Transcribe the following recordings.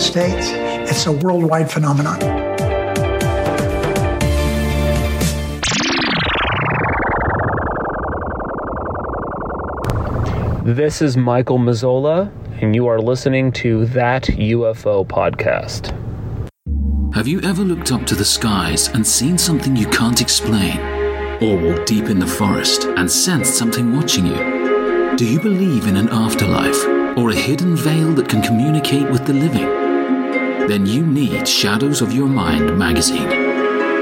United States. It's a worldwide phenomenon. This is Michael Mazzola, and you are listening to That UFO Podcast. Have you ever looked up to the skies and seen something you can't explain? Or walked deep in the forest and sensed something watching you? Do you believe in an afterlife or a hidden veil that can communicate with the living? Then you need Shadows of Your Mind magazine.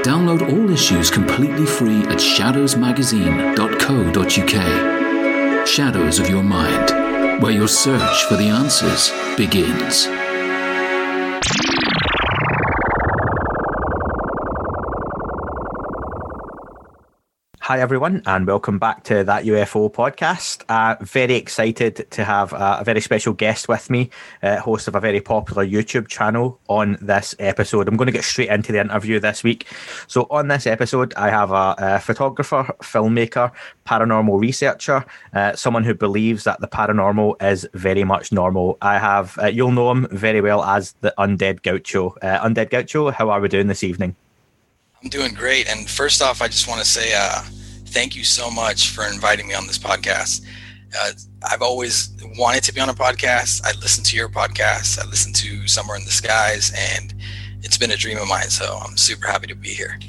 Download all issues completely free at shadowsmagazine.co.uk. Shadows of Your Mind, where your search for the answers begins. Hi, everyone, and welcome back to that UFO podcast. Uh, very excited to have uh, a very special guest with me, uh, host of a very popular YouTube channel on this episode. I'm going to get straight into the interview this week. So, on this episode, I have a, a photographer, filmmaker, paranormal researcher, uh, someone who believes that the paranormal is very much normal. I have, uh, you'll know him very well as the Undead Gaucho. Undead Gaucho, how are we doing this evening? I'm doing great. And first off, I just want to say uh, thank you so much for inviting me on this podcast. Uh, I've always wanted to be on a podcast. I listen to your podcast. I listen to Somewhere in the Skies, and it's been a dream of mine. So I'm super happy to be here.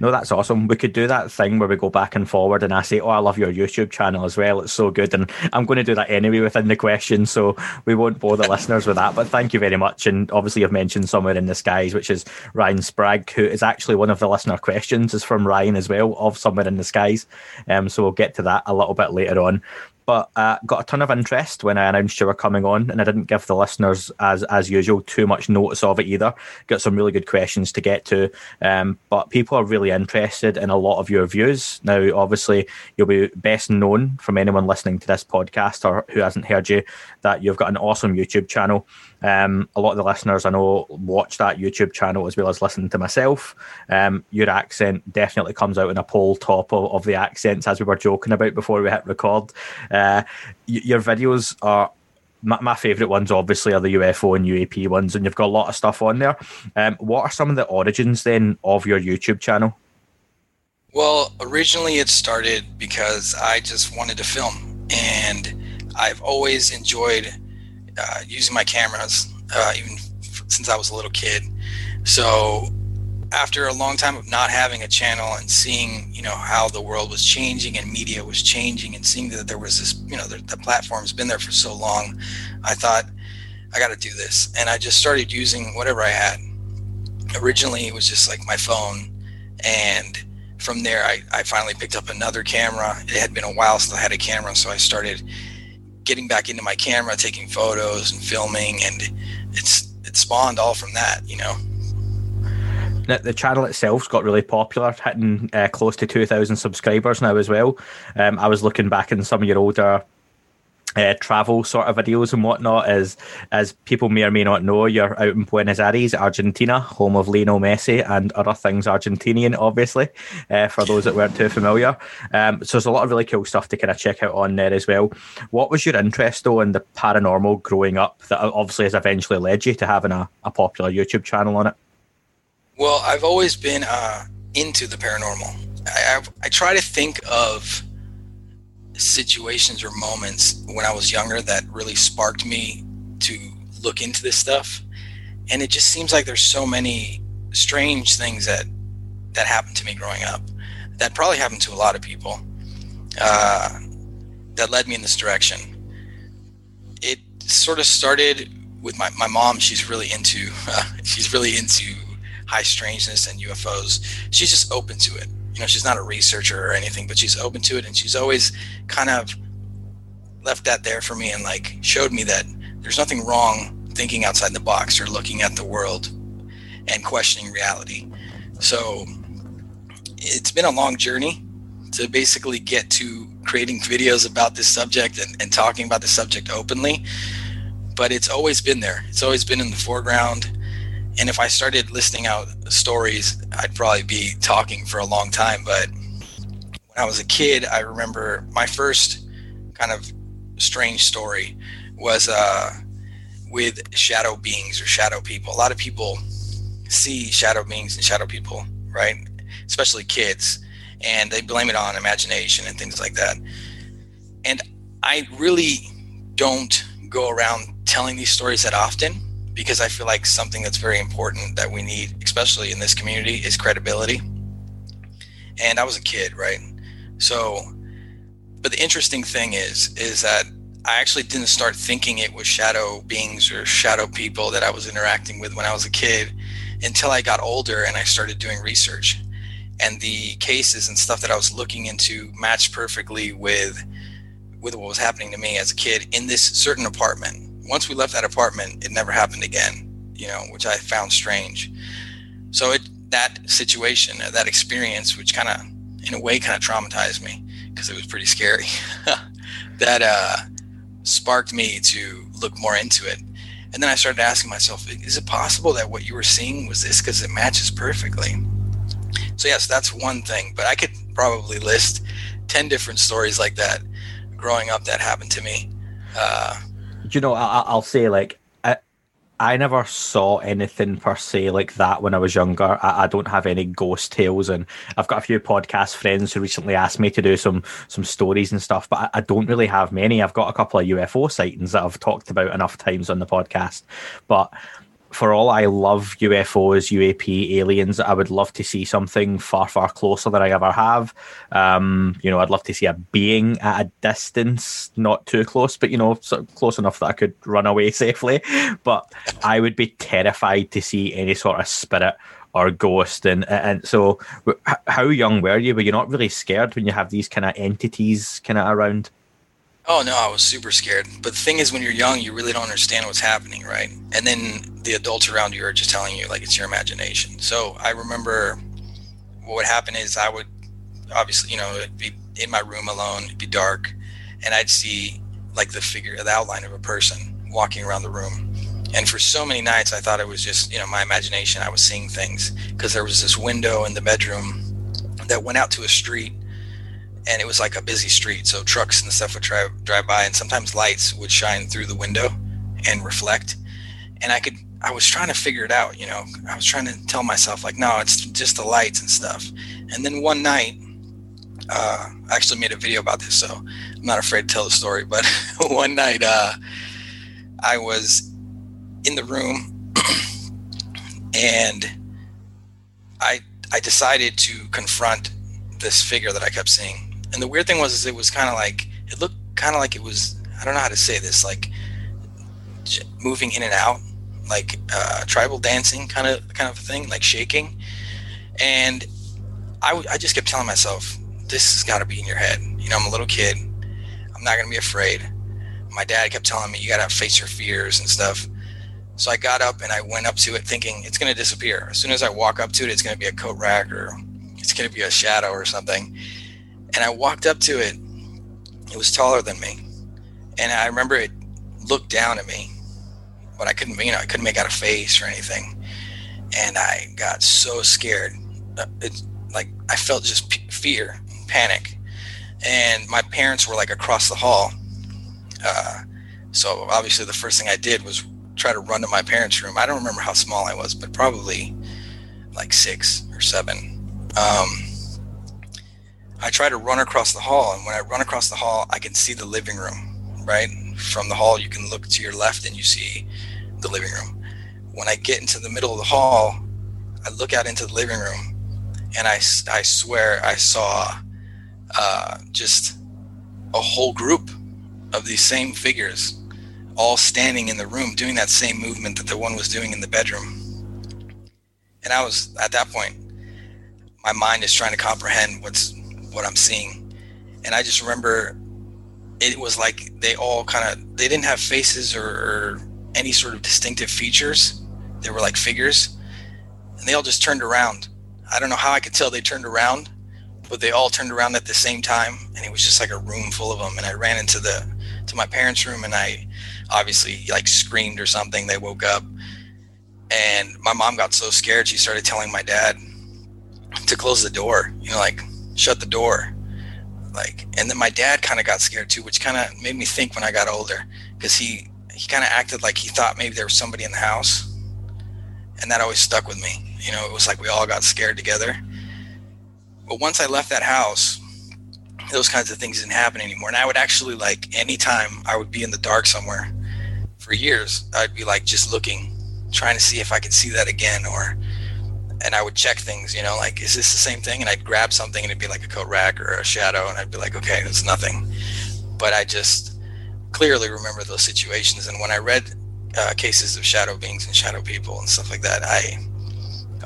No, that's awesome. We could do that thing where we go back and forward, and I say, "Oh, I love your YouTube channel as well. It's so good." And I'm going to do that anyway within the question, so we won't bore the listeners with that. But thank you very much. And obviously, you've mentioned somewhere in the skies, which is Ryan Sprague, who is actually one of the listener questions, is from Ryan as well of somewhere in the skies. Um, so we'll get to that a little bit later on but uh, got a ton of interest when I announced you were coming on, and I didn't give the listeners, as as usual, too much notice of it either. Got some really good questions to get to, um, but people are really interested in a lot of your views. Now, obviously, you'll be best known from anyone listening to this podcast or who hasn't heard you that you've got an awesome YouTube channel. Um, a lot of the listeners I know watch that YouTube channel as well as listen to myself. Um, your accent definitely comes out in a poll top of, of the accents, as we were joking about before we hit record. Uh, y- your videos are my, my favourite ones, obviously, are the UFO and UAP ones, and you've got a lot of stuff on there. Um, what are some of the origins then of your YouTube channel? Well, originally it started because I just wanted to film, and I've always enjoyed uh, using my cameras, uh, even f- since I was a little kid. So, after a long time of not having a channel and seeing, you know, how the world was changing and media was changing, and seeing that there was this, you know, the, the platform's been there for so long, I thought I got to do this, and I just started using whatever I had. Originally, it was just like my phone, and from there, I, I finally picked up another camera. It had been a while since I had a camera, so I started getting back into my camera, taking photos and filming, and it's it spawned all from that, you know. The, the channel itself's got really popular, hitting uh, close to 2,000 subscribers now as well. Um, I was looking back in some of your older uh, travel sort of videos and whatnot, as as people may or may not know, you're out in Buenos Aires, Argentina, home of Lionel Messi and other things Argentinian, obviously, uh, for those that weren't too familiar. Um, so there's a lot of really cool stuff to kind of check out on there as well. What was your interest though in the paranormal growing up that obviously has eventually led you to having a, a popular YouTube channel on it? Well, I've always been uh, into the paranormal. I, I've, I try to think of situations or moments when I was younger that really sparked me to look into this stuff. And it just seems like there's so many strange things that that happened to me growing up that probably happened to a lot of people uh, that led me in this direction. It sort of started with my, my mom. She's really into uh, she's really into high strangeness and UFOs. She's just open to it you know she's not a researcher or anything but she's open to it and she's always kind of left that there for me and like showed me that there's nothing wrong thinking outside the box or looking at the world and questioning reality. So it's been a long journey to basically get to creating videos about this subject and, and talking about the subject openly. But it's always been there. It's always been in the foreground. And if I started listing out stories, I'd probably be talking for a long time. But when I was a kid, I remember my first kind of strange story was uh, with shadow beings or shadow people. A lot of people see shadow beings and shadow people, right? Especially kids, and they blame it on imagination and things like that. And I really don't go around telling these stories that often because I feel like something that's very important that we need, especially in this community, is credibility. And I was a kid, right? So, but the interesting thing is, is that I actually didn't start thinking it was shadow beings or shadow people that I was interacting with when I was a kid until I got older and I started doing research. And the cases and stuff that I was looking into matched perfectly with with what was happening to me as a kid in this certain apartment. Once we left that apartment, it never happened again, you know, which I found strange. So it that situation, that experience, which kind of, in a way, kind of traumatized me because it was pretty scary. that uh, sparked me to look more into it. And then I started asking myself, is it possible that what you were seeing was this? Because it matches perfectly. So, yes, that's one thing. But I could probably list 10 different stories like that growing up that happened to me. Uh, you know, I, I'll say, like, I never saw anything per se like that when I was younger. I, I, don't have any ghost tales, and I've got a few podcast friends who recently asked me to do some some stories and stuff, but I, I don't really have many. I've got a couple of UFO sightings that I've talked about enough times on the podcast, but for all I love UFOs, UAP, aliens, I would love to see something far, far closer than I ever have. Um, you know, I'd love to see a being at a distance, not too close, but you know, sort of close enough that I could run away safely. But I would be terrified to see any sort of spirit or ghost. And and so, how young were you? Were you not really scared when you have these kind of entities kind of around? Oh no, I was super scared. But the thing is, when you're young, you really don't understand what's happening, right? And then the adults around you are just telling you like it's your imagination. So I remember what would happen is I would obviously, you know, it'd be in my room alone, it'd be dark, and I'd see like the figure, the outline of a person walking around the room. And for so many nights, I thought it was just, you know, my imagination. I was seeing things because there was this window in the bedroom that went out to a street and it was like a busy street. So trucks and stuff would drive drive by, and sometimes lights would shine through the window and reflect. And I could, I was trying to figure it out. You know, I was trying to tell myself like, no, it's just the lights and stuff. And then one night, uh, I actually made a video about this, so I'm not afraid to tell the story. But one night, uh, I was in the room, and I I decided to confront this figure that I kept seeing and the weird thing was, is it was kind of like it looked kind of like it was. I don't know how to say this, like moving in and out, like uh, tribal dancing kind of kind of thing, like shaking. And I, I just kept telling myself, this has got to be in your head. You know, I'm a little kid. I'm not gonna be afraid. My dad kept telling me you gotta face your fears and stuff. So I got up and I went up to it thinking it's gonna disappear. As soon as I walk up to it, it's gonna be a coat rack or it's gonna be a shadow or something. And I walked up to it. It was taller than me. And I remember it looked down at me, but I couldn't, you know, I couldn't make out a face or anything. And I got so scared. Uh, it like I felt just p- fear, panic. And my parents were like across the hall. Uh, so obviously the first thing I did was try to run to my parents' room. I don't remember how small I was, but probably like six or seven. Um, I try to run across the hall, and when I run across the hall, I can see the living room. Right from the hall, you can look to your left and you see the living room. When I get into the middle of the hall, I look out into the living room, and I, I swear I saw uh, just a whole group of these same figures all standing in the room doing that same movement that the one was doing in the bedroom. And I was at that point, my mind is trying to comprehend what's what I'm seeing. And I just remember it was like they all kind of they didn't have faces or, or any sort of distinctive features. They were like figures, and they all just turned around. I don't know how I could tell they turned around, but they all turned around at the same time, and it was just like a room full of them. And I ran into the to my parents' room, and I obviously like screamed or something. They woke up, and my mom got so scared she started telling my dad to close the door. You know, like shut the door. Like, and then my dad kind of got scared too, which kind of made me think when I got older, because he he kind of acted like he thought maybe there was somebody in the house, and that always stuck with me. You know, it was like we all got scared together. But once I left that house, those kinds of things didn't happen anymore. And I would actually like anytime I would be in the dark somewhere for years, I'd be like just looking, trying to see if I could see that again or and I would check things, you know, like is this the same thing? And I'd grab something and it'd be like a coat rack or a shadow and I'd be like, okay, it's nothing. But I just clearly remember those situations. And when I read uh, cases of shadow beings and shadow people and stuff like that, I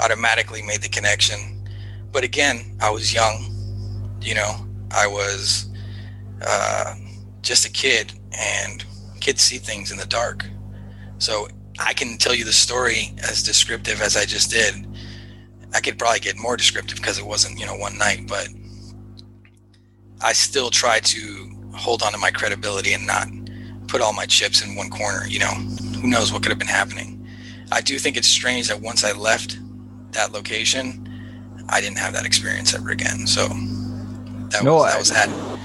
automatically made the connection. But again, I was young, you know, I was uh, just a kid, and kids see things in the dark. So I can tell you the story as descriptive as I just did. I could probably get more descriptive because it wasn't, you know, one night, but I still try to hold on to my credibility and not put all my chips in one corner. You know, who knows what could have been happening. I do think it's strange that once I left that location, I didn't have that experience ever again. So that no, was that was that.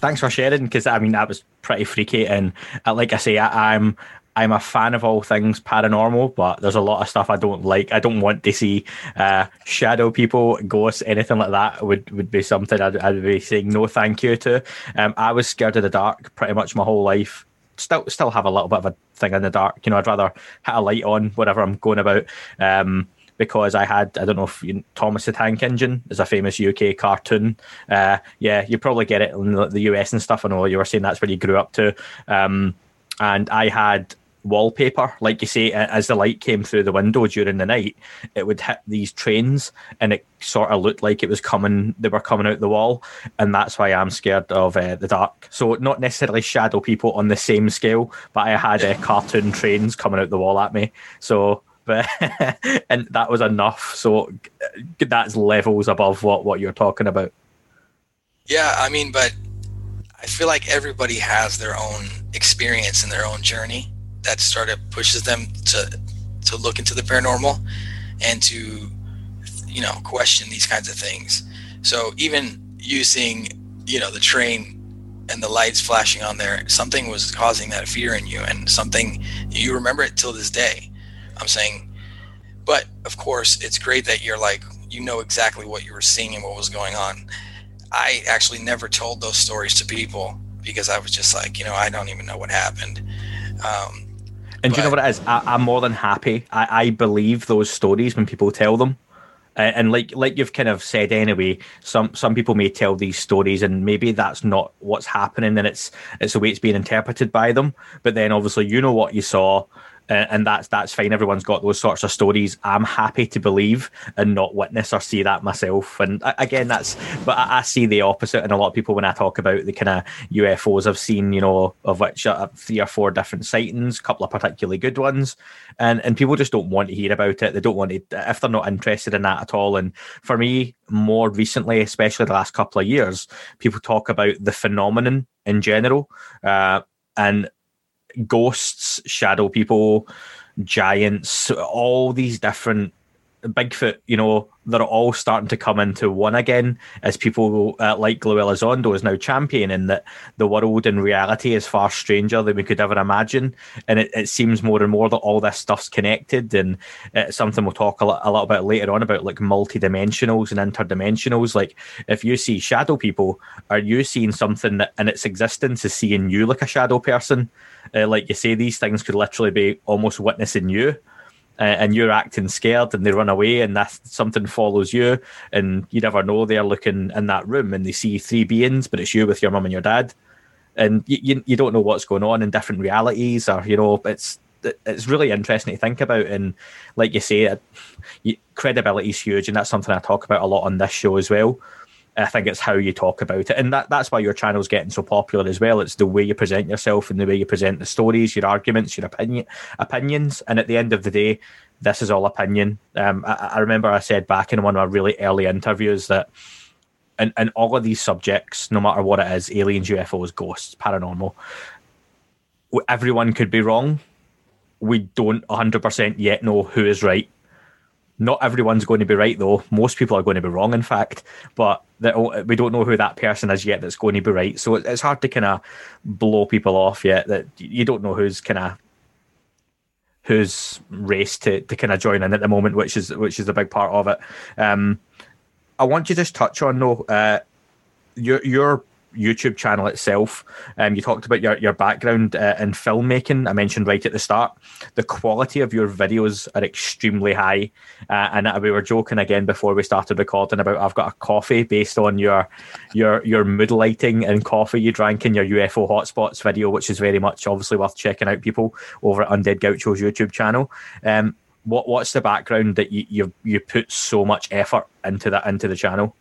Thanks for sharing, because I mean that was pretty freaky, and uh, like I say, I, I'm I'm a fan of all things paranormal, but there's a lot of stuff I don't like. I don't want to see uh, shadow people, ghosts, anything like that. Would would be something I'd, I'd be saying no, thank you to. Um, I was scared of the dark pretty much my whole life. Still, still have a little bit of a thing in the dark. You know, I'd rather hit a light on whatever I'm going about. Um, because I had I don't know if you, Thomas the Tank Engine is a famous UK cartoon. Uh, yeah, you probably get it in the US and stuff. I know you were saying that's where you grew up to. Um, and I had wallpaper, like you say, as the light came through the window during the night, it would hit these trains, and it sort of looked like it was coming. They were coming out the wall, and that's why I'm scared of uh, the dark. So not necessarily shadow people on the same scale, but I had uh, cartoon trains coming out the wall at me. So but and that was enough. So that's levels above what what you're talking about. Yeah, I mean, but I feel like everybody has their own experience and their own journey that of pushes them to to look into the paranormal and to you know question these kinds of things. So even using you know the train and the lights flashing on there, something was causing that fear in you, and something you remember it till this day. I'm saying, but of course, it's great that you're like, you know exactly what you were seeing and what was going on. I actually never told those stories to people because I was just like, you know, I don't even know what happened. Um, and do you know what it is? I, am more than happy. I, I, believe those stories when people tell them. Uh, and like like you've kind of said anyway, some some people may tell these stories and maybe that's not what's happening and it's it's the way it's being interpreted by them. But then obviously you know what you saw, and that's that's fine. Everyone's got those sorts of stories. I'm happy to believe and not witness or see that myself. And again, that's but I, I see the opposite. And a lot of people when I talk about the kind of UFOs I've seen, you know, of which three or four different sightings, a couple of particularly good ones, and and people just don't want to hear about it. They don't want to if they're not interested in that at all. And for me, more recently, especially the last couple of years, people talk about the phenomenon in general. Uh, and ghosts, shadow people, giants, all these different Bigfoot, you know, they're all starting to come into one again as people uh, like Lou Elizondo is now championing that the world in reality is far stranger than we could ever imagine. And it, it seems more and more that all this stuff's connected. And it's something we'll talk a, a little bit later on about like multidimensionals and interdimensionals. Like if you see shadow people, are you seeing something that in its existence is seeing you like a shadow person? Uh, like you say, these things could literally be almost witnessing you. And you're acting scared and they run away and that something follows you and you never know they're looking in that room and they see three beings but it's you with your mum and your dad. And you, you, you don't know what's going on in different realities or you know it's it's really interesting to think about. And like you say credibility is huge and that's something i talk about a lot on this show as well I think it's how you talk about it, and that that's why your channel's getting so popular as well. It's the way you present yourself and the way you present the stories, your arguments, your opinion opinions, and at the end of the day, this is all opinion. Um, I, I remember I said back in one of my really early interviews that. And, and all of these subjects, no matter what it is, aliens, UFOs, ghosts, paranormal, everyone could be wrong. We don't 100% yet know who is right not everyone's going to be right, though. Most people are going to be wrong, in fact. But we don't know who that person is yet that's going to be right. So it's hard to kind of blow people off yet. That you don't know who's kind of who's race to, to kind of join in at the moment, which is which is a big part of it. Um, I want you to just touch on though uh, your your YouTube channel itself. Um, you talked about your, your background uh, in filmmaking. I mentioned right at the start. The quality of your videos are extremely high. Uh, and we were joking again before we started recording about I've got a coffee based on your your your mood lighting and coffee you drank in your UFO hotspots video, which is very much obviously worth checking out. People over at Undead Gaucho's YouTube channel. Um, what what's the background that you you you put so much effort into that into the channel?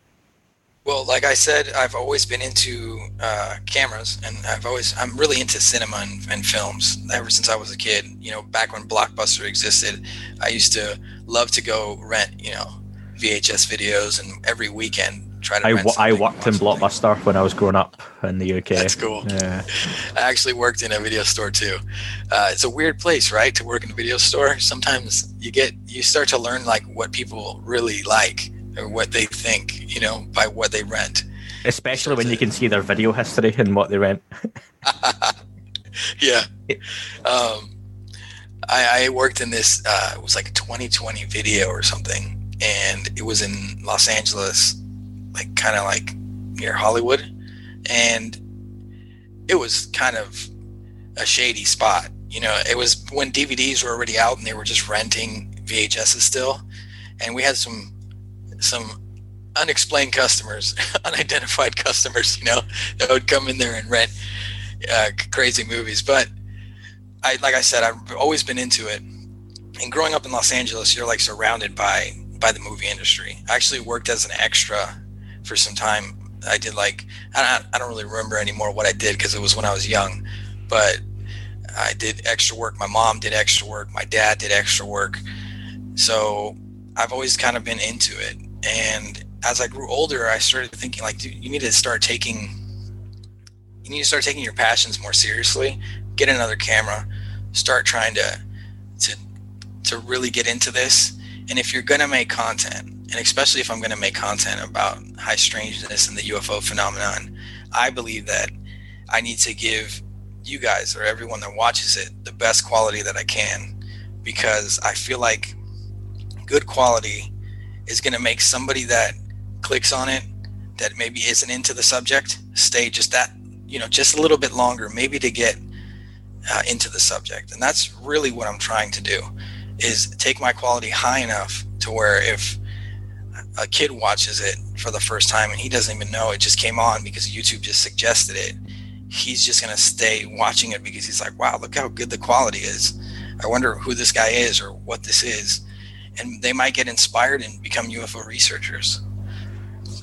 Well, like I said, I've always been into uh, cameras, and I've always I'm really into cinema and, and, films ever since I was a kid. You know, back when Blockbuster existed, I used to love to go rent, you know, VHS videos, and every weekend try to. I, w- I worked in Blockbuster when I was growing up in the UK. That's cool. Yeah. I actually worked in a video store too. Uh, it's a weird place, right, to work in a video store. Sometimes you get you start to learn like what people really like or what they think, you know, by what they rent. Especially when you can see their video history and what they rent. yeah. Um, I, I, worked in this, uh, it was like a 2020 video or something, and it was in Los Angeles, like kind of like near Hollywood. And it was kind of a shady spot. You know, it was when DVDs were already out and they were just renting VHSs still. And we had some some unexplained customers, unidentified customers, you know, that would come in there and rent uh, crazy movies. But I, like I said, I've always been into it. And growing up in Los Angeles, you're like surrounded by by the movie industry. I actually worked as an extra for some time. I did like I I don't really remember anymore what I did because it was when I was young, but I did extra work. My mom did extra work. My dad did extra work. So I've always kind of been into it. And as I grew older, I started thinking like, dude, you need to start taking, you need to start taking your passions more seriously. Get another camera, start trying to, to, to really get into this. And if you're gonna make content, and especially if I'm gonna make content about high strangeness and the UFO phenomenon, I believe that I need to give you guys or everyone that watches it the best quality that I can because I feel like good quality is going to make somebody that clicks on it that maybe isn't into the subject stay just that you know just a little bit longer maybe to get uh, into the subject. And that's really what i'm trying to do is take my quality high enough to where if a kid watches it for the first time and he doesn't even know it just came on because youtube just suggested it he's just going to stay watching it because he's like wow look how good the quality is. I wonder who this guy is or what this is and they might get inspired and become UFO researchers.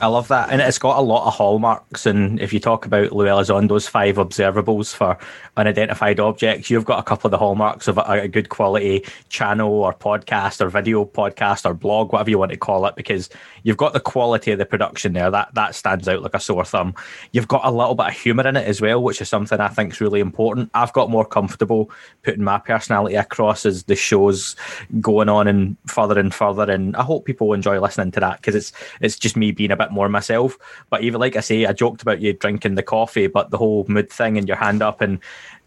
I love that, and it's got a lot of hallmarks. And if you talk about Lou Elizondo's five observables for unidentified objects, you've got a couple of the hallmarks of a, a, good quality channel or podcast or video podcast or blog, whatever you want to call it, because you've got the quality of the production there. That that stands out like a sore thumb. You've got a little bit of humour in it as well, which is something I think is really important. I've got more comfortable putting my personality across as the show's going on and further and further. And I hope people enjoy listening to that because it's it's just me being a bit more myself. But even like I say, I joked about you drinking the coffee, but the whole mood thing and your hand up and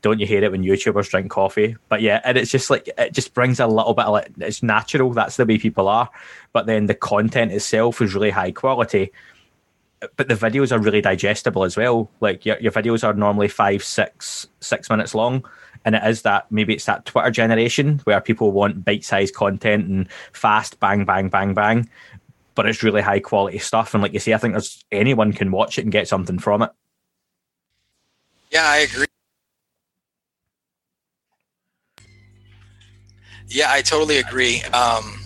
don't you hate it when YouTubers drink coffee? But yeah, and it's just like it just brings a little bit of like it's natural. That's the way people are. But then the content itself is really high quality. But the videos are really digestible as well. Like your, your videos are normally five, six, six minutes long. And it is that maybe it's that Twitter generation where people want bite-sized content and fast bang, bang, bang, bang. But it's really high quality stuff. And like you say, I think there's anyone can watch it and get something from it. Yeah, I agree. Yeah, I totally agree. Um,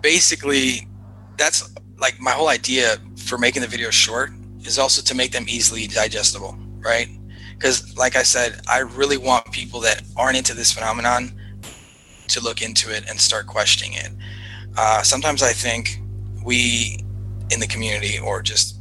basically, that's like my whole idea for making the videos short is also to make them easily digestible, right? Because, like I said, I really want people that aren't into this phenomenon to look into it and start questioning it. Uh, sometimes I think we in the community or just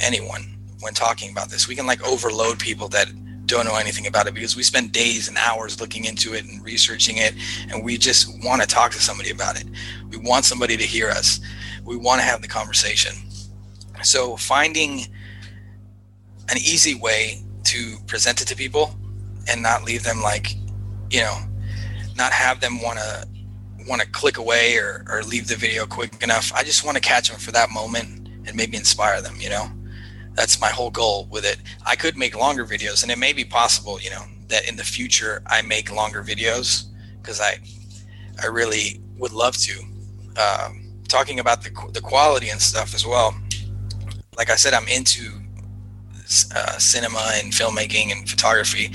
anyone when talking about this, we can like overload people that don't know anything about it because we spend days and hours looking into it and researching it and we just want to talk to somebody about it. We want somebody to hear us. We want to have the conversation. So finding an easy way to present it to people and not leave them like, you know, not have them want to want to click away or, or leave the video quick enough. I just want to catch them for that moment and maybe inspire them, you know? That's my whole goal with it. I could make longer videos and it may be possible, you know, that in the future I make longer videos because I, I really would love to. Um, talking about the, the quality and stuff as well. Like I said, I'm into uh, cinema and filmmaking and photography.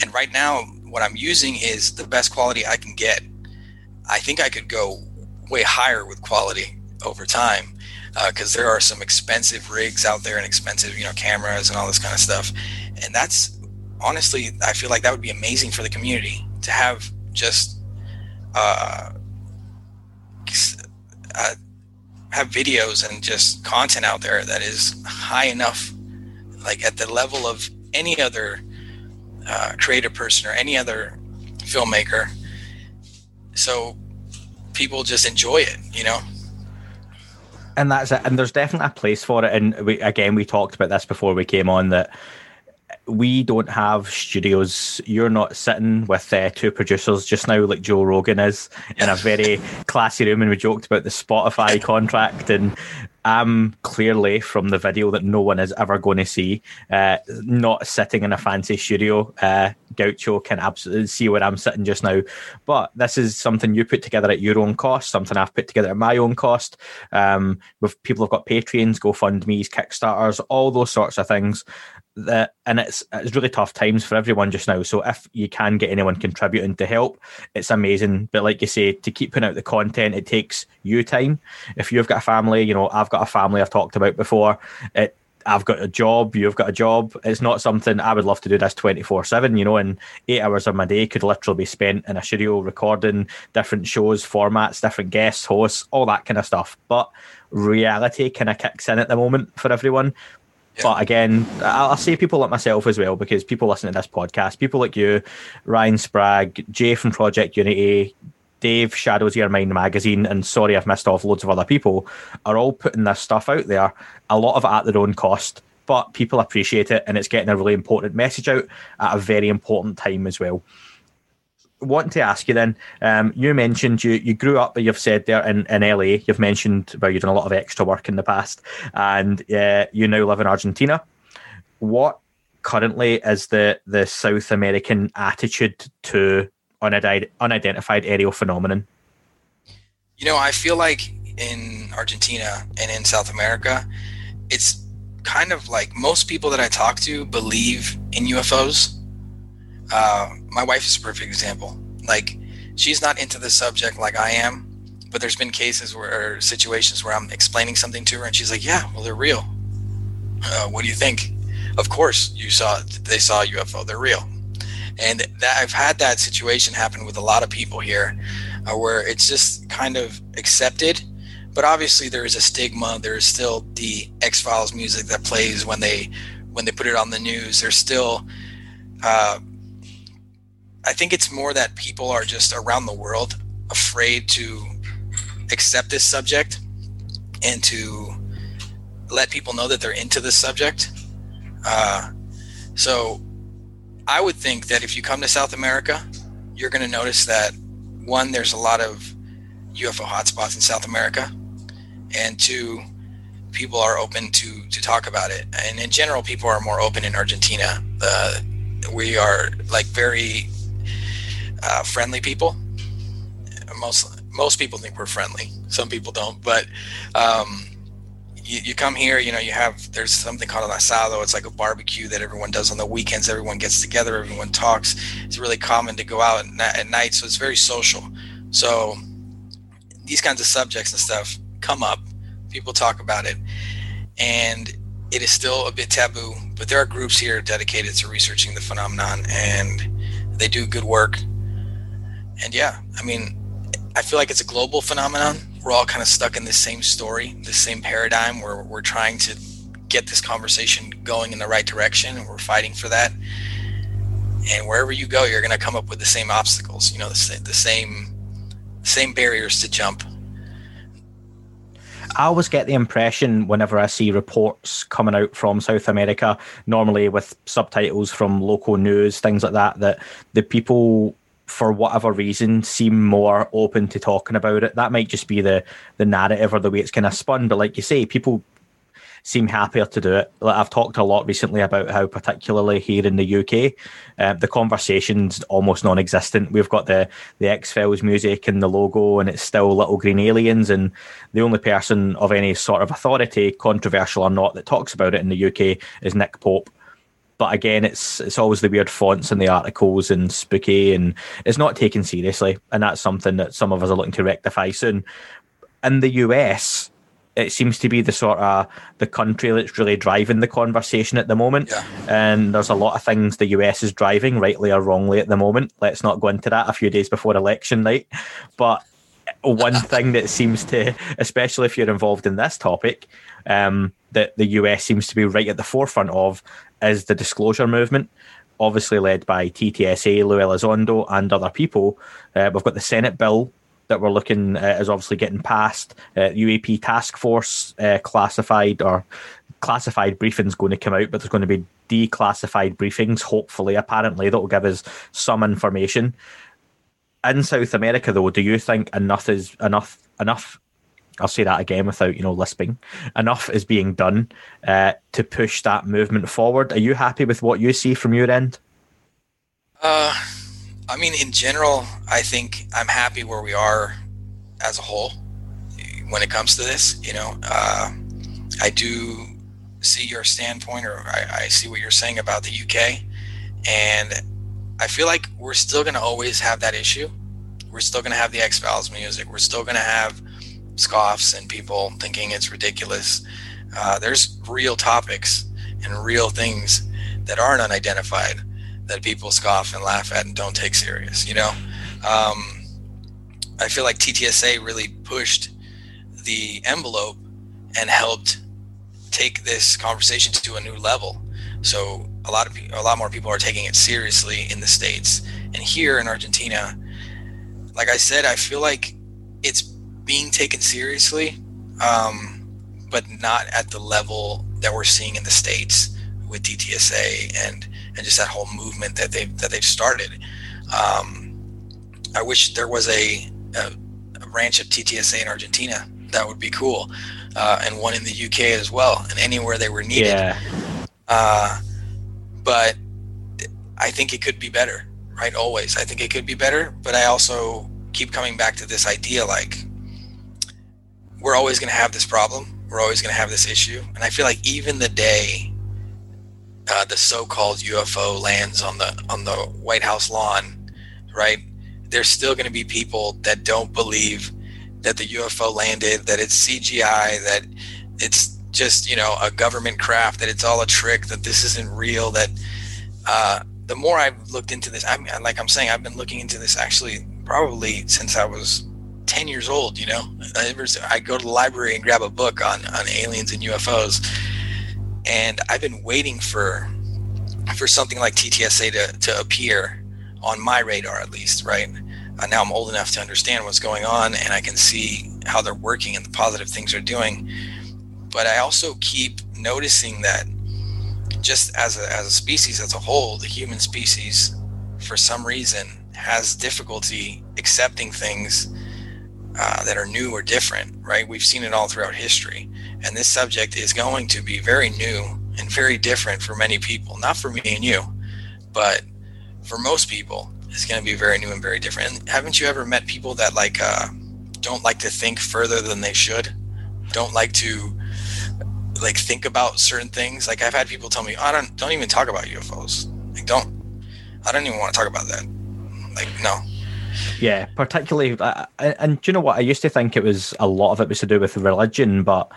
And right now, what I'm using is the best quality I can get. I think I could go way higher with quality over time because uh, there are some expensive rigs out there and expensive, you know, cameras and all this kind of stuff. And that's honestly, I feel like that would be amazing for the community to have just uh, uh, have videos and just content out there that is high enough, like at the level of any other uh, creative person or any other filmmaker. So people just enjoy it, you know? And that's it. And there's definitely a place for it. And we, again, we talked about this before we came on that we don't have studios. You're not sitting with uh, two producers just now, like Joe Rogan is, in a very classy room. And we joked about the Spotify contract, and I'm clearly from the video that no one is ever going to see, uh, not sitting in a fancy studio. Uh, Gaucho can absolutely see where I'm sitting just now. But this is something you put together at your own cost, something I've put together at my own cost. Um, with people have got Patreons, GoFundMe's, Kickstarters, all those sorts of things that and it's it's really tough times for everyone just now. So if you can get anyone contributing to help, it's amazing. But like you say, to keep putting out the content, it takes you time. If you've got a family, you know, I've got a family I've talked about before. It I've got a job, you've got a job. It's not something I would love to do this 24 7, you know, and eight hours of my day could literally be spent in a studio recording different shows, formats, different guests, hosts, all that kind of stuff. But reality kind of kicks in at the moment for everyone. But again, I'll say people like myself as well because people listen to this podcast, people like you, Ryan Sprague, Jay from Project Unity, Dave Shadows Your Mind magazine, and sorry I've missed off loads of other people, are all putting this stuff out there, a lot of it at their own cost. But people appreciate it and it's getting a really important message out at a very important time as well wanting to ask you then, um, you mentioned you, you grew up, you've said there in, in LA, you've mentioned well, you've done a lot of extra work in the past, and uh, you now live in Argentina. What currently is the, the South American attitude to unidentified, unidentified aerial phenomenon? You know, I feel like in Argentina and in South America, it's kind of like most people that I talk to believe in UFOs uh, my wife is a perfect example. Like, she's not into the subject like I am, but there's been cases where, or situations where I'm explaining something to her and she's like, yeah, well, they're real. Uh, what do you think? Of course, you saw, they saw a UFO, they're real. And that I've had that situation happen with a lot of people here uh, where it's just kind of accepted but obviously there is a stigma there's still the x files music that plays when they when they put it on the news there's still uh, I think it's more that people are just around the world afraid to accept this subject and to let people know that they're into this subject. Uh, so I would think that if you come to South America, you're going to notice that one, there's a lot of UFO hotspots in South America, and two, people are open to to talk about it. And in general, people are more open in Argentina. Uh, we are like very uh, friendly people. Most most people think we're friendly. Some people don't, but um, you, you, come here. You know, you have there's something called an asado. It's like a barbecue that everyone does on the weekends. Everyone gets together. Everyone talks. It's really common to go out at, at night, so it's very social. So these kinds of subjects and stuff come up. People talk about it, and it is still a bit taboo. But there are groups here dedicated to researching the phenomenon, and they do good work. And yeah, I mean, I feel like it's a global phenomenon. We're all kind of stuck in the same story, the same paradigm where we're trying to get this conversation going in the right direction, and we're fighting for that. And wherever you go, you're going to come up with the same obstacles. You know, the, the same same barriers to jump. I always get the impression whenever I see reports coming out from South America, normally with subtitles from local news, things like that, that the people for whatever reason seem more open to talking about it. That might just be the the narrative or the way it's kind of spun. But like you say, people seem happier to do it. Like I've talked a lot recently about how, particularly here in the UK, uh, the conversation's almost non-existent. We've got the the X Files music and the logo, and it's still little green aliens. And the only person of any sort of authority, controversial or not, that talks about it in the UK is Nick Pope. But again, it's it's always the weird fonts in the articles and spooky, and it's not taken seriously. And that's something that some of us are looking to rectify soon. In the US, it seems to be the sort of the country that's really driving the conversation at the moment. Yeah. And there's a lot of things the US is driving, rightly or wrongly, at the moment. Let's not go into that a few days before election night. But one thing that seems to, especially if you're involved in this topic, um, that the US seems to be right at the forefront of is the disclosure movement. Obviously led by TTSA, Lou Elizondo, and other people. Uh, we've got the Senate bill that we're looking uh, is obviously getting passed. Uh, UAP task force uh, classified or classified briefings going to come out, but there's going to be declassified briefings. Hopefully, apparently, that will give us some information. In South America, though, do you think enough is enough? Enough. I'll say that again without you know lisping. Enough is being done uh, to push that movement forward. Are you happy with what you see from your end? Uh, I mean, in general, I think I'm happy where we are as a whole when it comes to this. You know, uh, I do see your standpoint, or I, I see what you're saying about the UK, and I feel like we're still going to always have that issue. We're still going to have the X Files music. We're still going to have scoffs and people thinking it's ridiculous. Uh, there's real topics and real things that aren't unidentified that people scoff and laugh at and don't take serious. You know, um, I feel like TTSA really pushed the envelope and helped take this conversation to a new level. So a lot of a lot more people are taking it seriously in the states and here in Argentina. Like I said, I feel like it's being taken seriously, um, but not at the level that we're seeing in the states with TTSA and and just that whole movement that they've that they've started. Um, I wish there was a, a, a, branch of TTSA in Argentina. That would be cool, uh, and one in the UK as well, and anywhere they were needed. Yeah. Uh, but I think it could be better, right? Always, I think it could be better. But I also keep coming back to this idea, like we're always going to have this problem. We're always going to have this issue, and I feel like even the day uh, the so-called UFO lands on the on the White House lawn, right? There's still going to be people that don't believe that the UFO landed, that it's CGI, that it's just you know a government craft, that it's all a trick, that this isn't real. That uh, the more I've looked into this, I'm like I'm saying, I've been looking into this actually probably since I was 10 years old. You know, I go to the library and grab a book on on aliens and UFOs and I've been waiting for for something like TTSA to, to appear on my radar at least, right? Uh, now I'm old enough to understand what's going on and I can see how they're working and the positive things they're doing. But I also keep noticing that just as a, as a species as a whole, the human species, for some reason, has difficulty accepting things uh, that are new or different, right? We've seen it all throughout history. And this subject is going to be very new and very different for many people. Not for me and you, but for most people, it's going to be very new and very different. And haven't you ever met people that like uh, don't like to think further than they should? Don't like to like think about certain things. Like I've had people tell me, "I don't don't even talk about UFOs." Like don't I don't even want to talk about that. Like no. Yeah, particularly, uh, and, and do you know what? I used to think it was a lot of it was to do with religion, but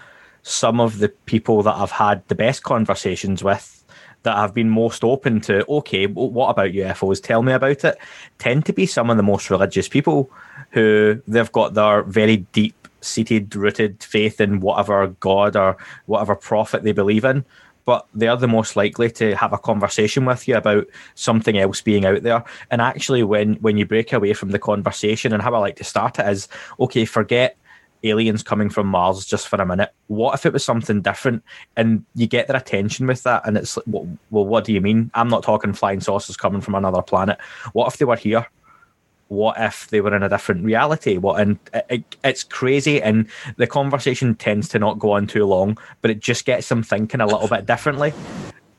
some of the people that I've had the best conversations with that have been most open to, okay, what about UFOs? Tell me about it, tend to be some of the most religious people who they've got their very deep seated, rooted faith in whatever God or whatever prophet they believe in. But they're the most likely to have a conversation with you about something else being out there. And actually, when when you break away from the conversation, and how I like to start it is, okay, forget aliens coming from Mars just for a minute. What if it was something different? And you get their attention with that, and it's like, well, well, what do you mean? I'm not talking flying saucers coming from another planet. What if they were here? What if they were in a different reality? What and it, it, it's crazy, and the conversation tends to not go on too long, but it just gets them thinking a little bit differently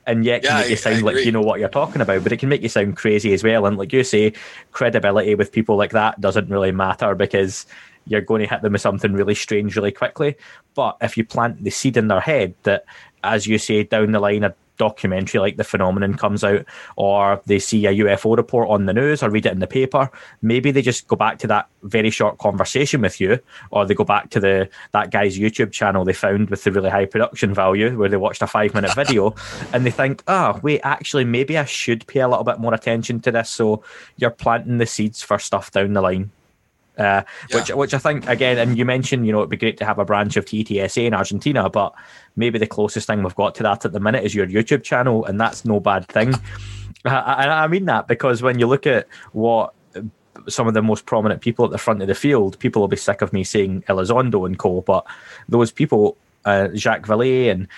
and yet can Yeah, make you sound like you know what you're talking about, but it can make you sound crazy as well. And like you say, credibility with people like that doesn't really matter because you're going to hit them with something really strange really quickly. But if you plant the seed in their head that, as you say, down the line, a documentary like the phenomenon comes out, or they see a UFO report on the news or read it in the paper, maybe they just go back to that very short conversation with you, or they go back to the that guy's YouTube channel they found with the really high production value where they watched a five minute video and they think, oh, wait, actually, maybe I should pay a little bit more attention to this. So you're planting the seeds for stuff down the line. Uh, which, Yeah. which I think again, and you mentioned, you know, it'd be great to have a branch of TTSA in Argentina, but maybe the closest thing we've got to that at the minute is your YouTube channel, and that's no bad thing. I, I I mean that because when you look at what some of the most prominent people at the front of the field, people will be sick of me saying Elizondo and co, but those people, uh, Jacques Vallée and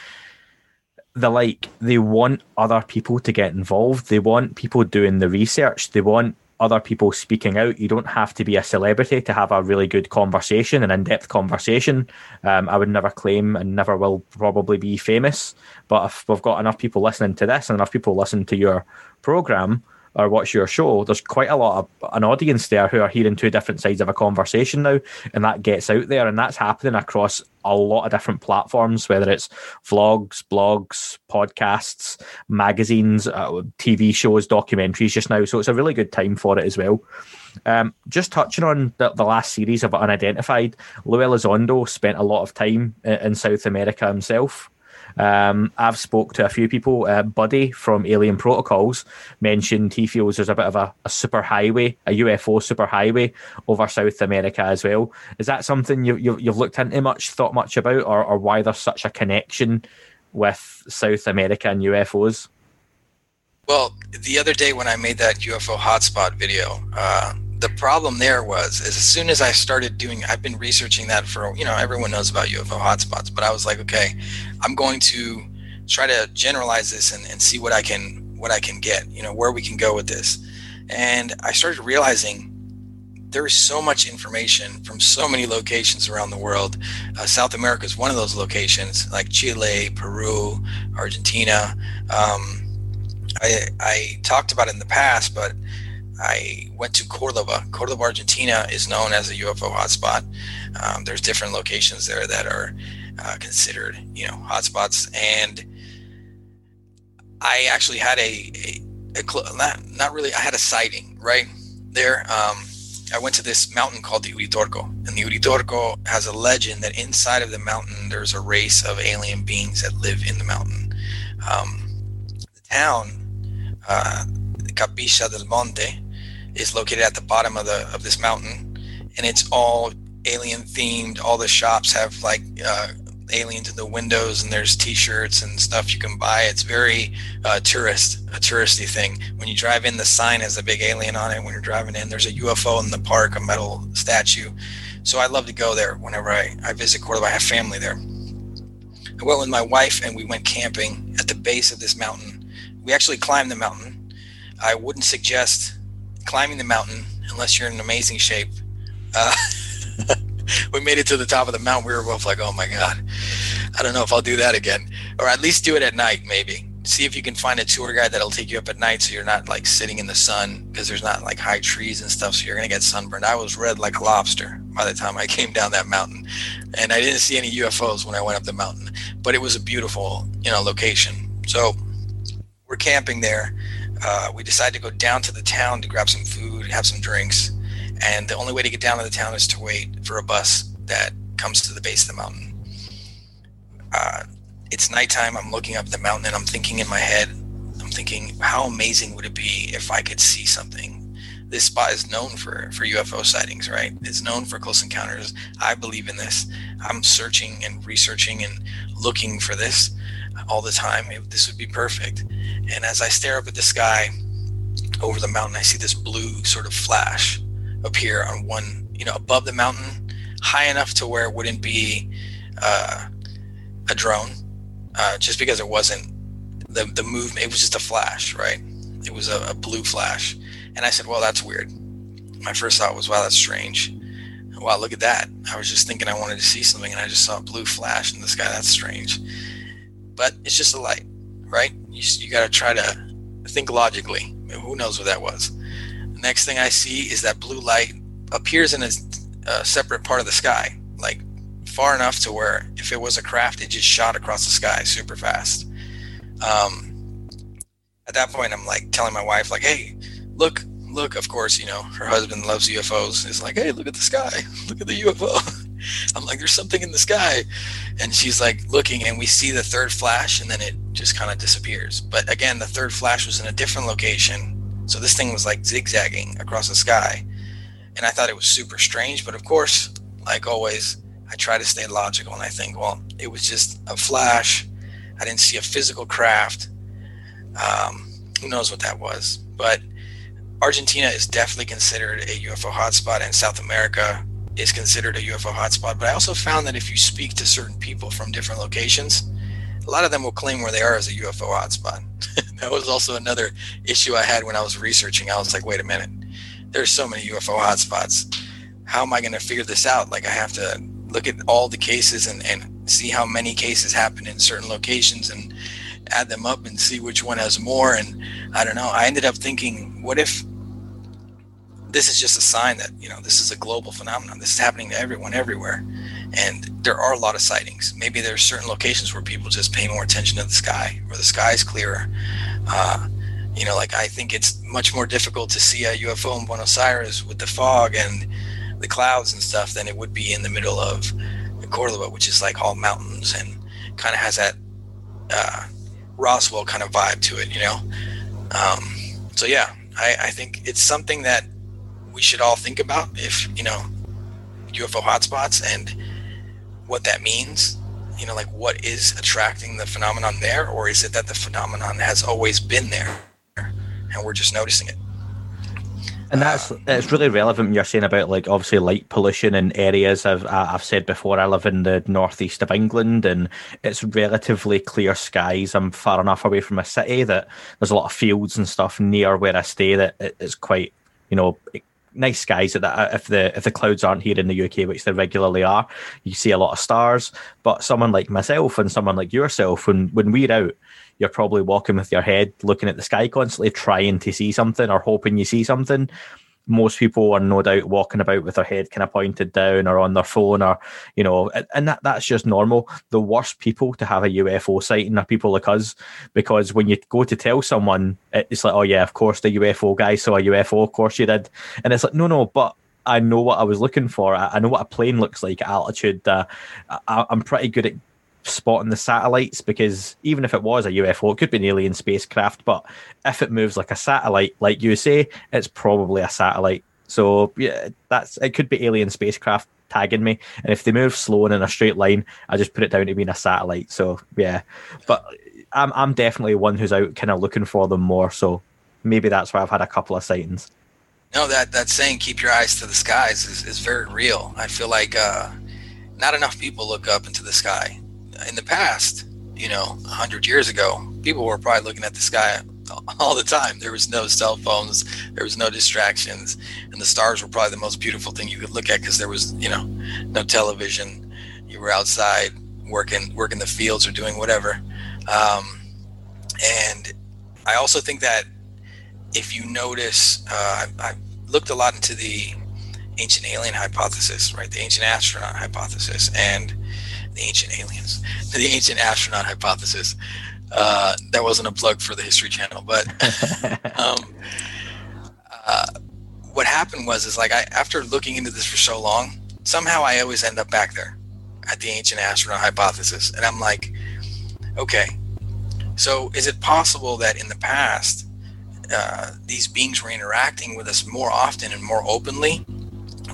the like, they want other people to get involved. They want people doing the research. They want other people speaking out. You don't have to be a celebrity to have a really good conversation, an in depth conversation. Um, I would never claim and never will probably be famous. But if we've got enough people listening to this and enough people listen to your program or watch your show, there's quite a lot of an audience there who are hearing two different sides of a conversation now, and that gets out there, and that's happening across a lot of different platforms, whether it's vlogs, blogs, podcasts, magazines, uh, TV shows, documentaries just now. So it's a really good time for it as well. Um, just touching on the, the last series of Unidentified, Lou Elizondo spent a lot of time i- in South America himself. Um, I've spoke to a few people. Uh, Buddy from Alien Protocols mentioned he feels there's a bit of a, a super highway, a UFO super highway over South America as well. Is that something you, you, you've looked into much, thought much about, or, or why there's such a connection with South America and UFOs? Well, the other day when I made that UFO hotspot video, uh, the problem there was as soon as I started doing, I've been researching that for you know everyone knows about UFO hotspots, but I was like, okay, I'm going to try to generalize this and, and see what I can what I can get, you know, where we can go with this, and I started realizing there is so much information from so many locations around the world. Uh, South America is one of those locations, like Chile, Peru, Argentina. Um, I, I talked about it in the past, but I went to Cordoba. Cordoba, Argentina is known as a UFO hotspot. Um, there's different locations there that are uh, considered, you know, hotspots. And I actually had a, a, a cl- not, not really, I had a sighting right there. Um, I went to this mountain called the Uritorco, and the Uritorco has a legend that inside of the mountain there's a race of alien beings that live in the mountain. Um, the town, uh, Capilla del Monte, is located at the bottom of the of this mountain, and it's all alien themed. All the shops have like uh, aliens in the windows, and there's T-shirts and stuff you can buy. It's very uh, tourist a touristy thing. When you drive in, the sign has a big alien on it. When you're driving in, there's a UFO in the park, a metal statue. So I love to go there whenever I, I visit Cordoba. I have family there. I went with my wife and we went camping at the base of this mountain. We actually climbed the mountain. I wouldn't suggest climbing the mountain unless you're in amazing shape. Uh, we made it to the top of the mountain. We were both like, oh my God, I don't know if I'll do that again. Or at least do it at night, maybe. See if you can find a tour guide that'll take you up at night so you're not like sitting in the sun because there's not like high trees and stuff. So you're to get sunburned. I was red like a lobster by the time I came down that mountain. And I didn't see any UFOs when I went up the mountain, but it was a beautiful, you know, location. So we're camping there. Uh, we decided to go down to the town to grab some food, have some drinks. And the only way to get down to the town is to wait for a bus that comes to the base of the mountain. uh, it's nighttime. I'm looking up the mountain and I'm thinking in my head, I'm thinking, how amazing would it be if I could see something? This spot is known for, for UFO sightings, right? It's known for close encounters. I believe in this. I'm searching and researching and looking for this all the time. It, this would be perfect. And as I stare up at the sky over the mountain, I see this blue sort of flash appear on one, you know, above the mountain, high enough to where it wouldn't be uh, a drone, uh, just because it wasn't the the movement. It was just a flash, right? It was a, a blue flash, and I said, "Well, that's weird." My first thought was, "Wow, that's strange." Wow, look at that! I was just thinking I wanted to see something, and I just saw a blue flash in the sky. That's strange, but it's just a light, right? You you got to try to think logically. Who knows what that was? The next thing I see is that blue light appears in a, a separate part of the sky, like far enough to where if it was a craft, it just shot across the sky super fast. Um, at that point, I'm like telling my wife, like, "Hey, look, look." Of course, you know her husband loves UFOs. Is like, "Hey, look at the sky. Look at the UFO." I'm like, "There's something in the sky," and she's like looking, and we see the third flash, and then it just kind of disappears. But again, the third flash was in a different location, so this thing was like zigzagging across the sky, and I thought it was super strange. But of course, like always, I try to stay logical and I think, well, it was just a flash. I didn't see a physical craft. Um, who knows what that was? But Argentina is definitely considered a UFO hotspot, in South America is considered a UFO hotspot. But I also found that if you speak to certain people from different locations, a lot of them will claim where they are as a UFO hotspot. that was also another issue I had when I was researching. I was like, wait a minute, there's so many UFO hotspots. How am I going to figure this out? Like, I have to look at all the cases and, and see how many cases happen in certain locations and add them up and see which one has more. And I don't know. I ended up thinking, what if this is just a sign that, you know, this is a global phenomenon. This is happening to everyone everywhere. And there are a lot of sightings. Maybe there's certain locations where people just pay more attention to the sky, where the sky is clearer. Uh, you know, like I think it's much more difficult to see a UFO in Buenos Aires with the fog and the clouds and stuff than it would be in the middle of Cordoba, which is like all mountains and kind of has that uh, Roswell kind of vibe to it, you know. Um, so yeah, I, I think it's something that we should all think about if you know UFO hotspots and what that means. You know, like what is attracting the phenomenon there, or is it that the phenomenon has always been there and we're just noticing it? And that's um, it's really relevant. You're saying about like obviously light pollution in areas. I've I've said before. I live in the northeast of England, and it's relatively clear skies. I'm far enough away from a city that there's a lot of fields and stuff near where I stay that it's quite you know nice skies that if the if the clouds aren't here in the UK, which they regularly are, you see a lot of stars. But someone like myself and someone like yourself, when when we're out, you're probably walking with your head looking at the sky constantly, trying to see something or hoping you see something. Most people are no doubt walking about with their head kind of pointed down or on their phone or, you know, and that, that's just normal. The worst people to have a UFO sighting are people like us because when you go to tell someone, it's like, oh, yeah, of course the UFO guy saw a UFO, of course you did. And it's like, no, no, but I know what I was looking for. I, know what a plane looks like at altitude. Uh, I, am pretty good at spotting the satellites because even if it was a UFO, it could be an alien spacecraft. But if it moves like a satellite, like you say, it's probably a satellite. So yeah, that's it. Could be alien spacecraft tagging me, and if they move slow and in a straight line, I just put it down to being a satellite. So yeah, but I'm I'm definitely one who's out kind of looking for them more. So maybe that's why I've had a couple of sightings. No, that that saying "keep your eyes to the skies" is, is very real. I feel like uh, not enough people look up into the sky in the past, you know, 100 years ago, people were probably looking at the sky all the time. There was no cell phones, there was no distractions, and the stars were probably the most beautiful thing you could look at because there was, you know, no television. You were outside working, working the fields or doing whatever. Um, and I also think that if you notice, uh, I, I looked a lot into the ancient alien hypothesis, right? The ancient astronaut hypothesis, and the ancient aliens, the ancient astronaut hypothesis. Uh, that wasn't a plug for the History Channel, but um, uh, what happened was is like I after looking into this for so long, somehow I always end up back there. at the ancient astronaut hypothesis. And I'm like, okay, so is it possible that in the past, uh, these beings were interacting with us more often and more openly?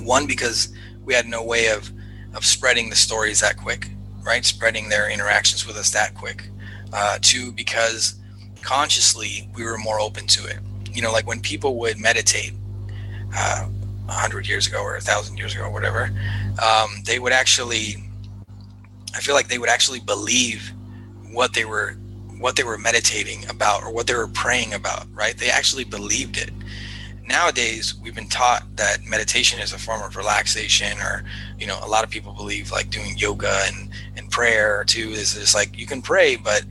One, because we had no way of, of spreading the stories that quick, right? Spreading their interactions with us that quick. Uh, two, because consciously we were more open to it. You know, like when people would meditate, uh, a hundred years ago or a thousand years ago or whatever, um, they would actually, I feel like they would actually believe what they were, what they were meditating about or what they were praying about, right? They actually believed it. Nowadays, we've been taught that meditation is a form of relaxation, or you know, a lot of people believe like doing yoga and and prayer too is just like you can pray, but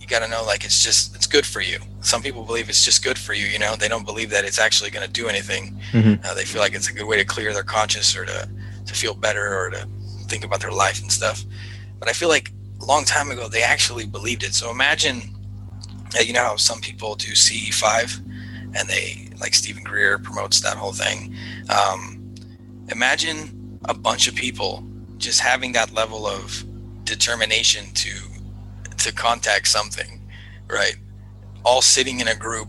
you got to know like it's just it's good for you. Some people believe it's just good for you you know? They don't believe that it's actually going to do anything. Mm-hmm. uh, they feel like it's a good way to clear their conscience or to to feel better or to think about their life and stuff. But i feel like a long time ago they actually believed it. So imagine uh, you know how some people do ce5 and they like Steven Greer promotes that whole thing um, imagine a bunch of people just having that level of determination to to contact something, right? All sitting in a group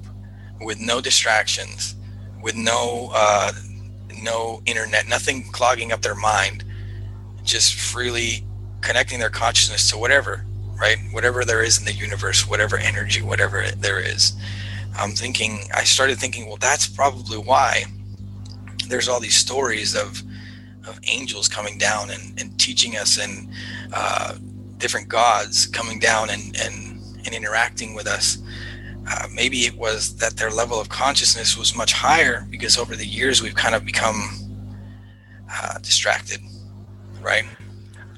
with no distractions, with no uh, no internet, nothing clogging up their mind, just freely connecting their consciousness to whatever, right? Whatever there is in the universe, whatever energy, whatever there is. I'm thinking, I started thinking, well, that's probably why there's all these stories of of angels coming down and, and teaching us and uh, different gods coming down and and, and interacting with us. Uh, maybe it was that their level of consciousness was much higher because over the years we've kind of become uh, distracted, right?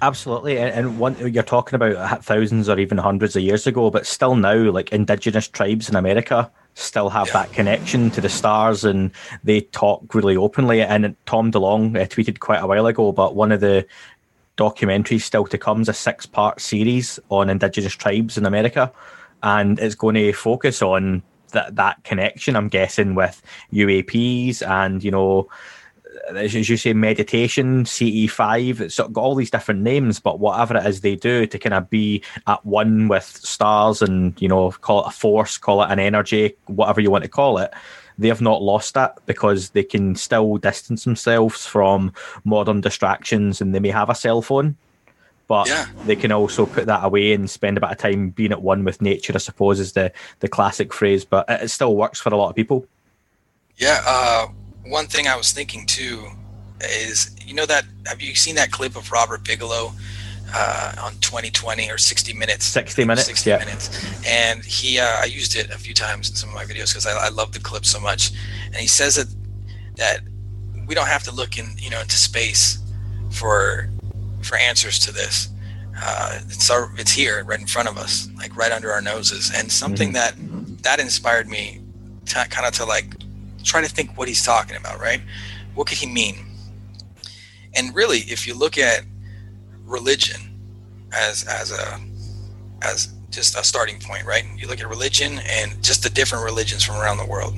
Absolutely, and, and one you're talking about thousands or even hundreds of years ago, but still now, like indigenous tribes in America still have yeah. that connection to the stars, and they talk really openly. And Tom DeLonge uh, tweeted quite a while ago, but one of the documentaries still to come is a six part series on indigenous tribes in America. And it's going to focus on that that connection, I'm guessing, with UAPs and, you know, as you say, meditation, CE5, it's got all these different names, but whatever it is they do to kind of be at one with stars and, you know, call it a force, call it an energy, whatever you want to call it, they have not lost that because they can still distance themselves from modern distractions and they may have a cell phone but yeah. they can also put that away and spend a bit of time being at one with nature i suppose is the the classic phrase but it still works for a lot of people yeah uh, one thing i was thinking too is you know that have you seen that clip of robert bigelow uh, on 2020 or 60 minutes? 60 minutes 60 yeah. minutes. And he uh, i used it a few times in some of my videos because I, I love the clip so much. And he says that that we don't have to look in you know into space for for answers to this. Uh, it's our it's here right in front of us like right under our noses. And something mm-hmm. that that inspired me to kind of to like try to think what he's talking about right what could he mean and really if you look at religion as as a as just a starting point, right? You look at religion and just the different religions from around the world.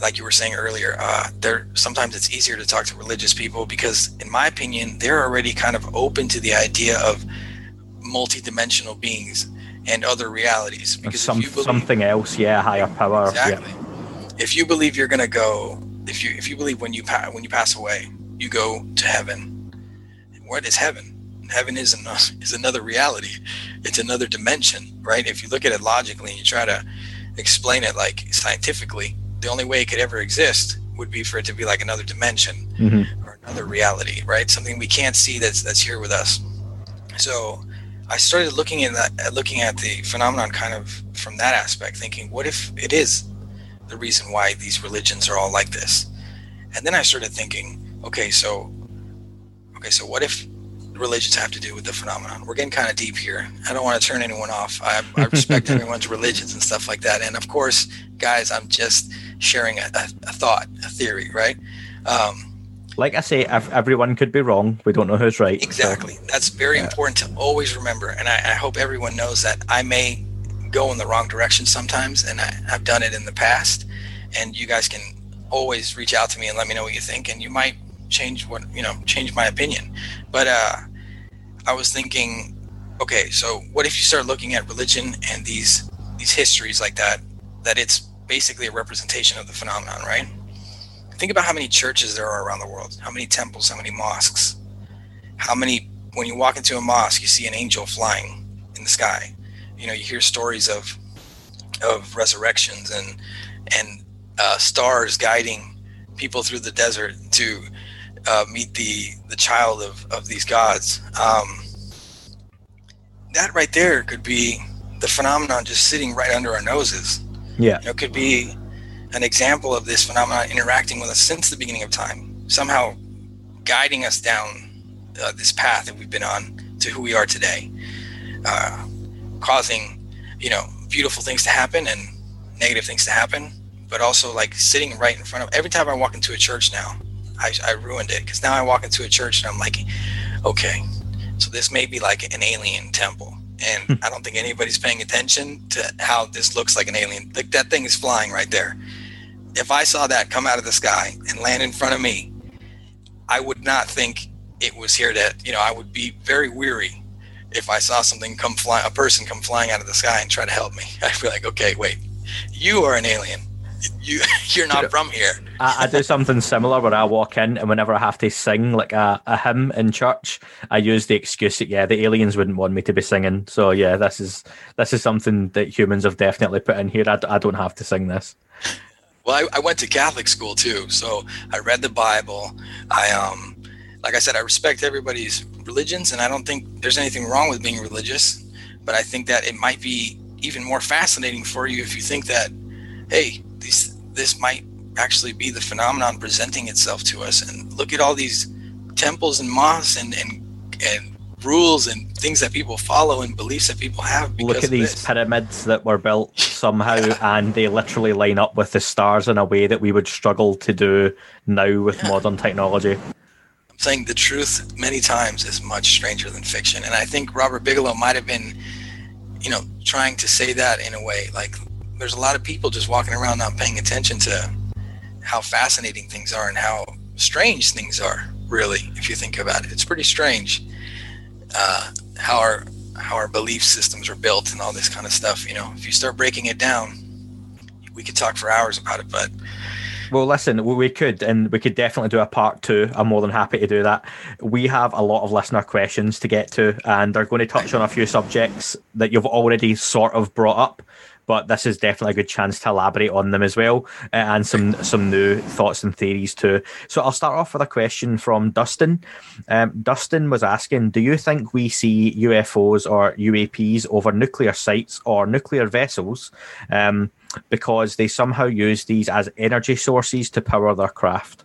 Like you were saying earlier, uh, there sometimes it's easier to talk to religious people because, in my opinion, they're already kind of open to the idea of multi-dimensional beings and other realities. Because Some, believe, something else, yeah, higher power. Exactly. Yeah. If you believe you're gonna go, if you if you believe when you pa- when you pass away, you go to heaven what is heaven? Heaven is another, is another reality. It's another dimension, right? If you look at it logically and you try to explain it like scientifically, the only way it could ever exist would be for it to be like another dimension mm-hmm. or another reality, right? Something we can't see that's that's here with us. So I started looking at that, looking at the phenomenon kind of from that aspect, thinking, what if it is the reason why these religions are all like this? And then I started thinking, okay, so Okay, so what if religions have to do with the phenomenon? We're getting kind of deep here. I don't want to turn anyone off. I, I respect everyone's religions and stuff like that. And of course, guys, I'm just sharing a, a, a thought, a theory, right? Um, like I say, everyone could be wrong. We don't know who's right. Exactly. So. That's very yeah. important to always remember. And I, I, hope everyone knows that I may go in the wrong direction sometimes, and I, I've done it in the past. And you guys can always reach out to me and let me know what you think. And you might change what you know change my opinion. But uh, I was thinking, okay, so what if you start looking at religion and these these histories like that? That it's basically a representation of the phenomenon, right? Think about how many churches there are around the world, how many temples, how many mosques, how many. When you walk into a mosque, you see an angel flying in the sky. You know, you hear stories of of resurrections and and uh, stars guiding people through the desert to uh, meet the the child of of these gods. Um, that right there could be the phenomenon just sitting right under our noses. Yeah, you know, it could be an example of this phenomenon interacting with us since the beginning of time, somehow guiding us down uh, this path that we've been on to who we are today, uh, causing you know beautiful things to happen and negative things to happen, but also like sitting right in front of every time I walk into a church now, I, I ruined it because now I walk into a church and I'm like, okay, so this may be like an alien temple. And hmm. I don't think anybody's paying attention to how this looks like an alien. Like that thing is flying right there. If I saw that come out of the sky and land in front of me, I would not think it was here to, you know, I would be very weary if I saw something come fly, a person come flying out of the sky and try to help me. I'd be like, okay, wait, you are an alien. You you're not from here. I, I, do something similar where I walk in and whenever I have to sing like a, a hymn in church, I use the excuse that yeah, the aliens wouldn't want me to be singing. So yeah, this is this is something that humans have definitely put in here. I, I don't have to sing this. Well, I, I went to Catholic school too, so I read the Bible. I um, like I said, I respect everybody's religions, and I don't think there's anything wrong with being religious. But I think that it might be even more fascinating for you if you think that, hey, these this might actually be the phenomenon presenting itself to us. And look at all these temples and mosques and and and rules and things that people follow and beliefs that people have. Look at these this. pyramids that were built somehow, and they literally line up with the stars in a way that we would struggle to do now with yeah. modern technology saying the truth many times is much stranger than fiction. And I think Robert Bigelow might have been, you know, trying to say that in a way. Like there's a lot of people just walking around not paying attention to how fascinating things are and how strange things are, really, if you think about it. It's pretty strange uh, how our how our belief systems are built and all this kind of stuff. You know, if you start breaking it down, we could talk for hours about it, but well, listen, we could, and we could definitely do a part two. I'm more than happy to do that. We have a lot of listener questions to get to, and they're going to touch on a few subjects that you've already sort of brought up. But this is definitely a good chance to elaborate on them as well, and some some new thoughts and theories too. So I'll start off with a question from Dustin. Um, Dustin was asking, "Do you think we see UFOs or UAPs over nuclear sites or nuclear vessels?" Um, because they somehow use these as energy sources to power their craft.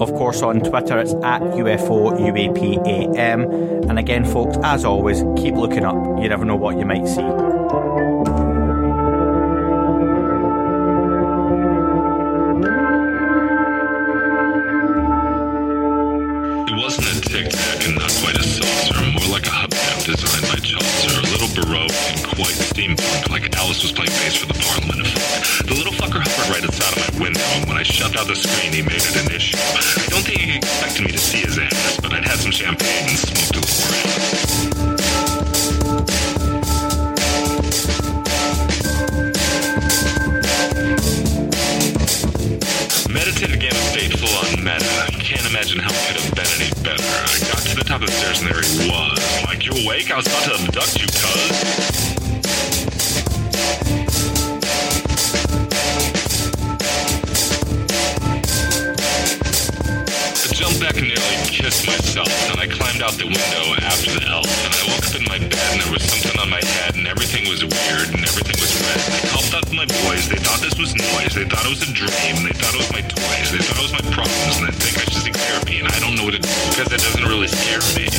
Of course, on Twitter, it's at UFO UAPAM. And again, folks, as always, keep looking up. You never know what you might see. It wasn't a tic tac and not quite a saucer, more like a hubcap designed by Chaucer, a little baroque and quite steampunk, like Alice was playing bass for the Parliament of. The little when I shoved out the screen, he made it an issue. I don't think he expected me to see his ass, but I'd had some champagne and smoked a little Meditative gamma state full on meta. Can't imagine how it could have been any better. I got to the top of the stairs and there he was. Like, you awake? I was about to abduct you, cuz. Back and nearly kissed myself, and I climbed out the window after the elf, and I woke up in my bed and there was something on my head and everything was weird and everything was red. I called out my boys. They thought this was noise. They thought it was a dream. They thought it was my toys. They thought it was my problems, and they think I should seek therapy. And I don't know what it because it doesn't really scare me.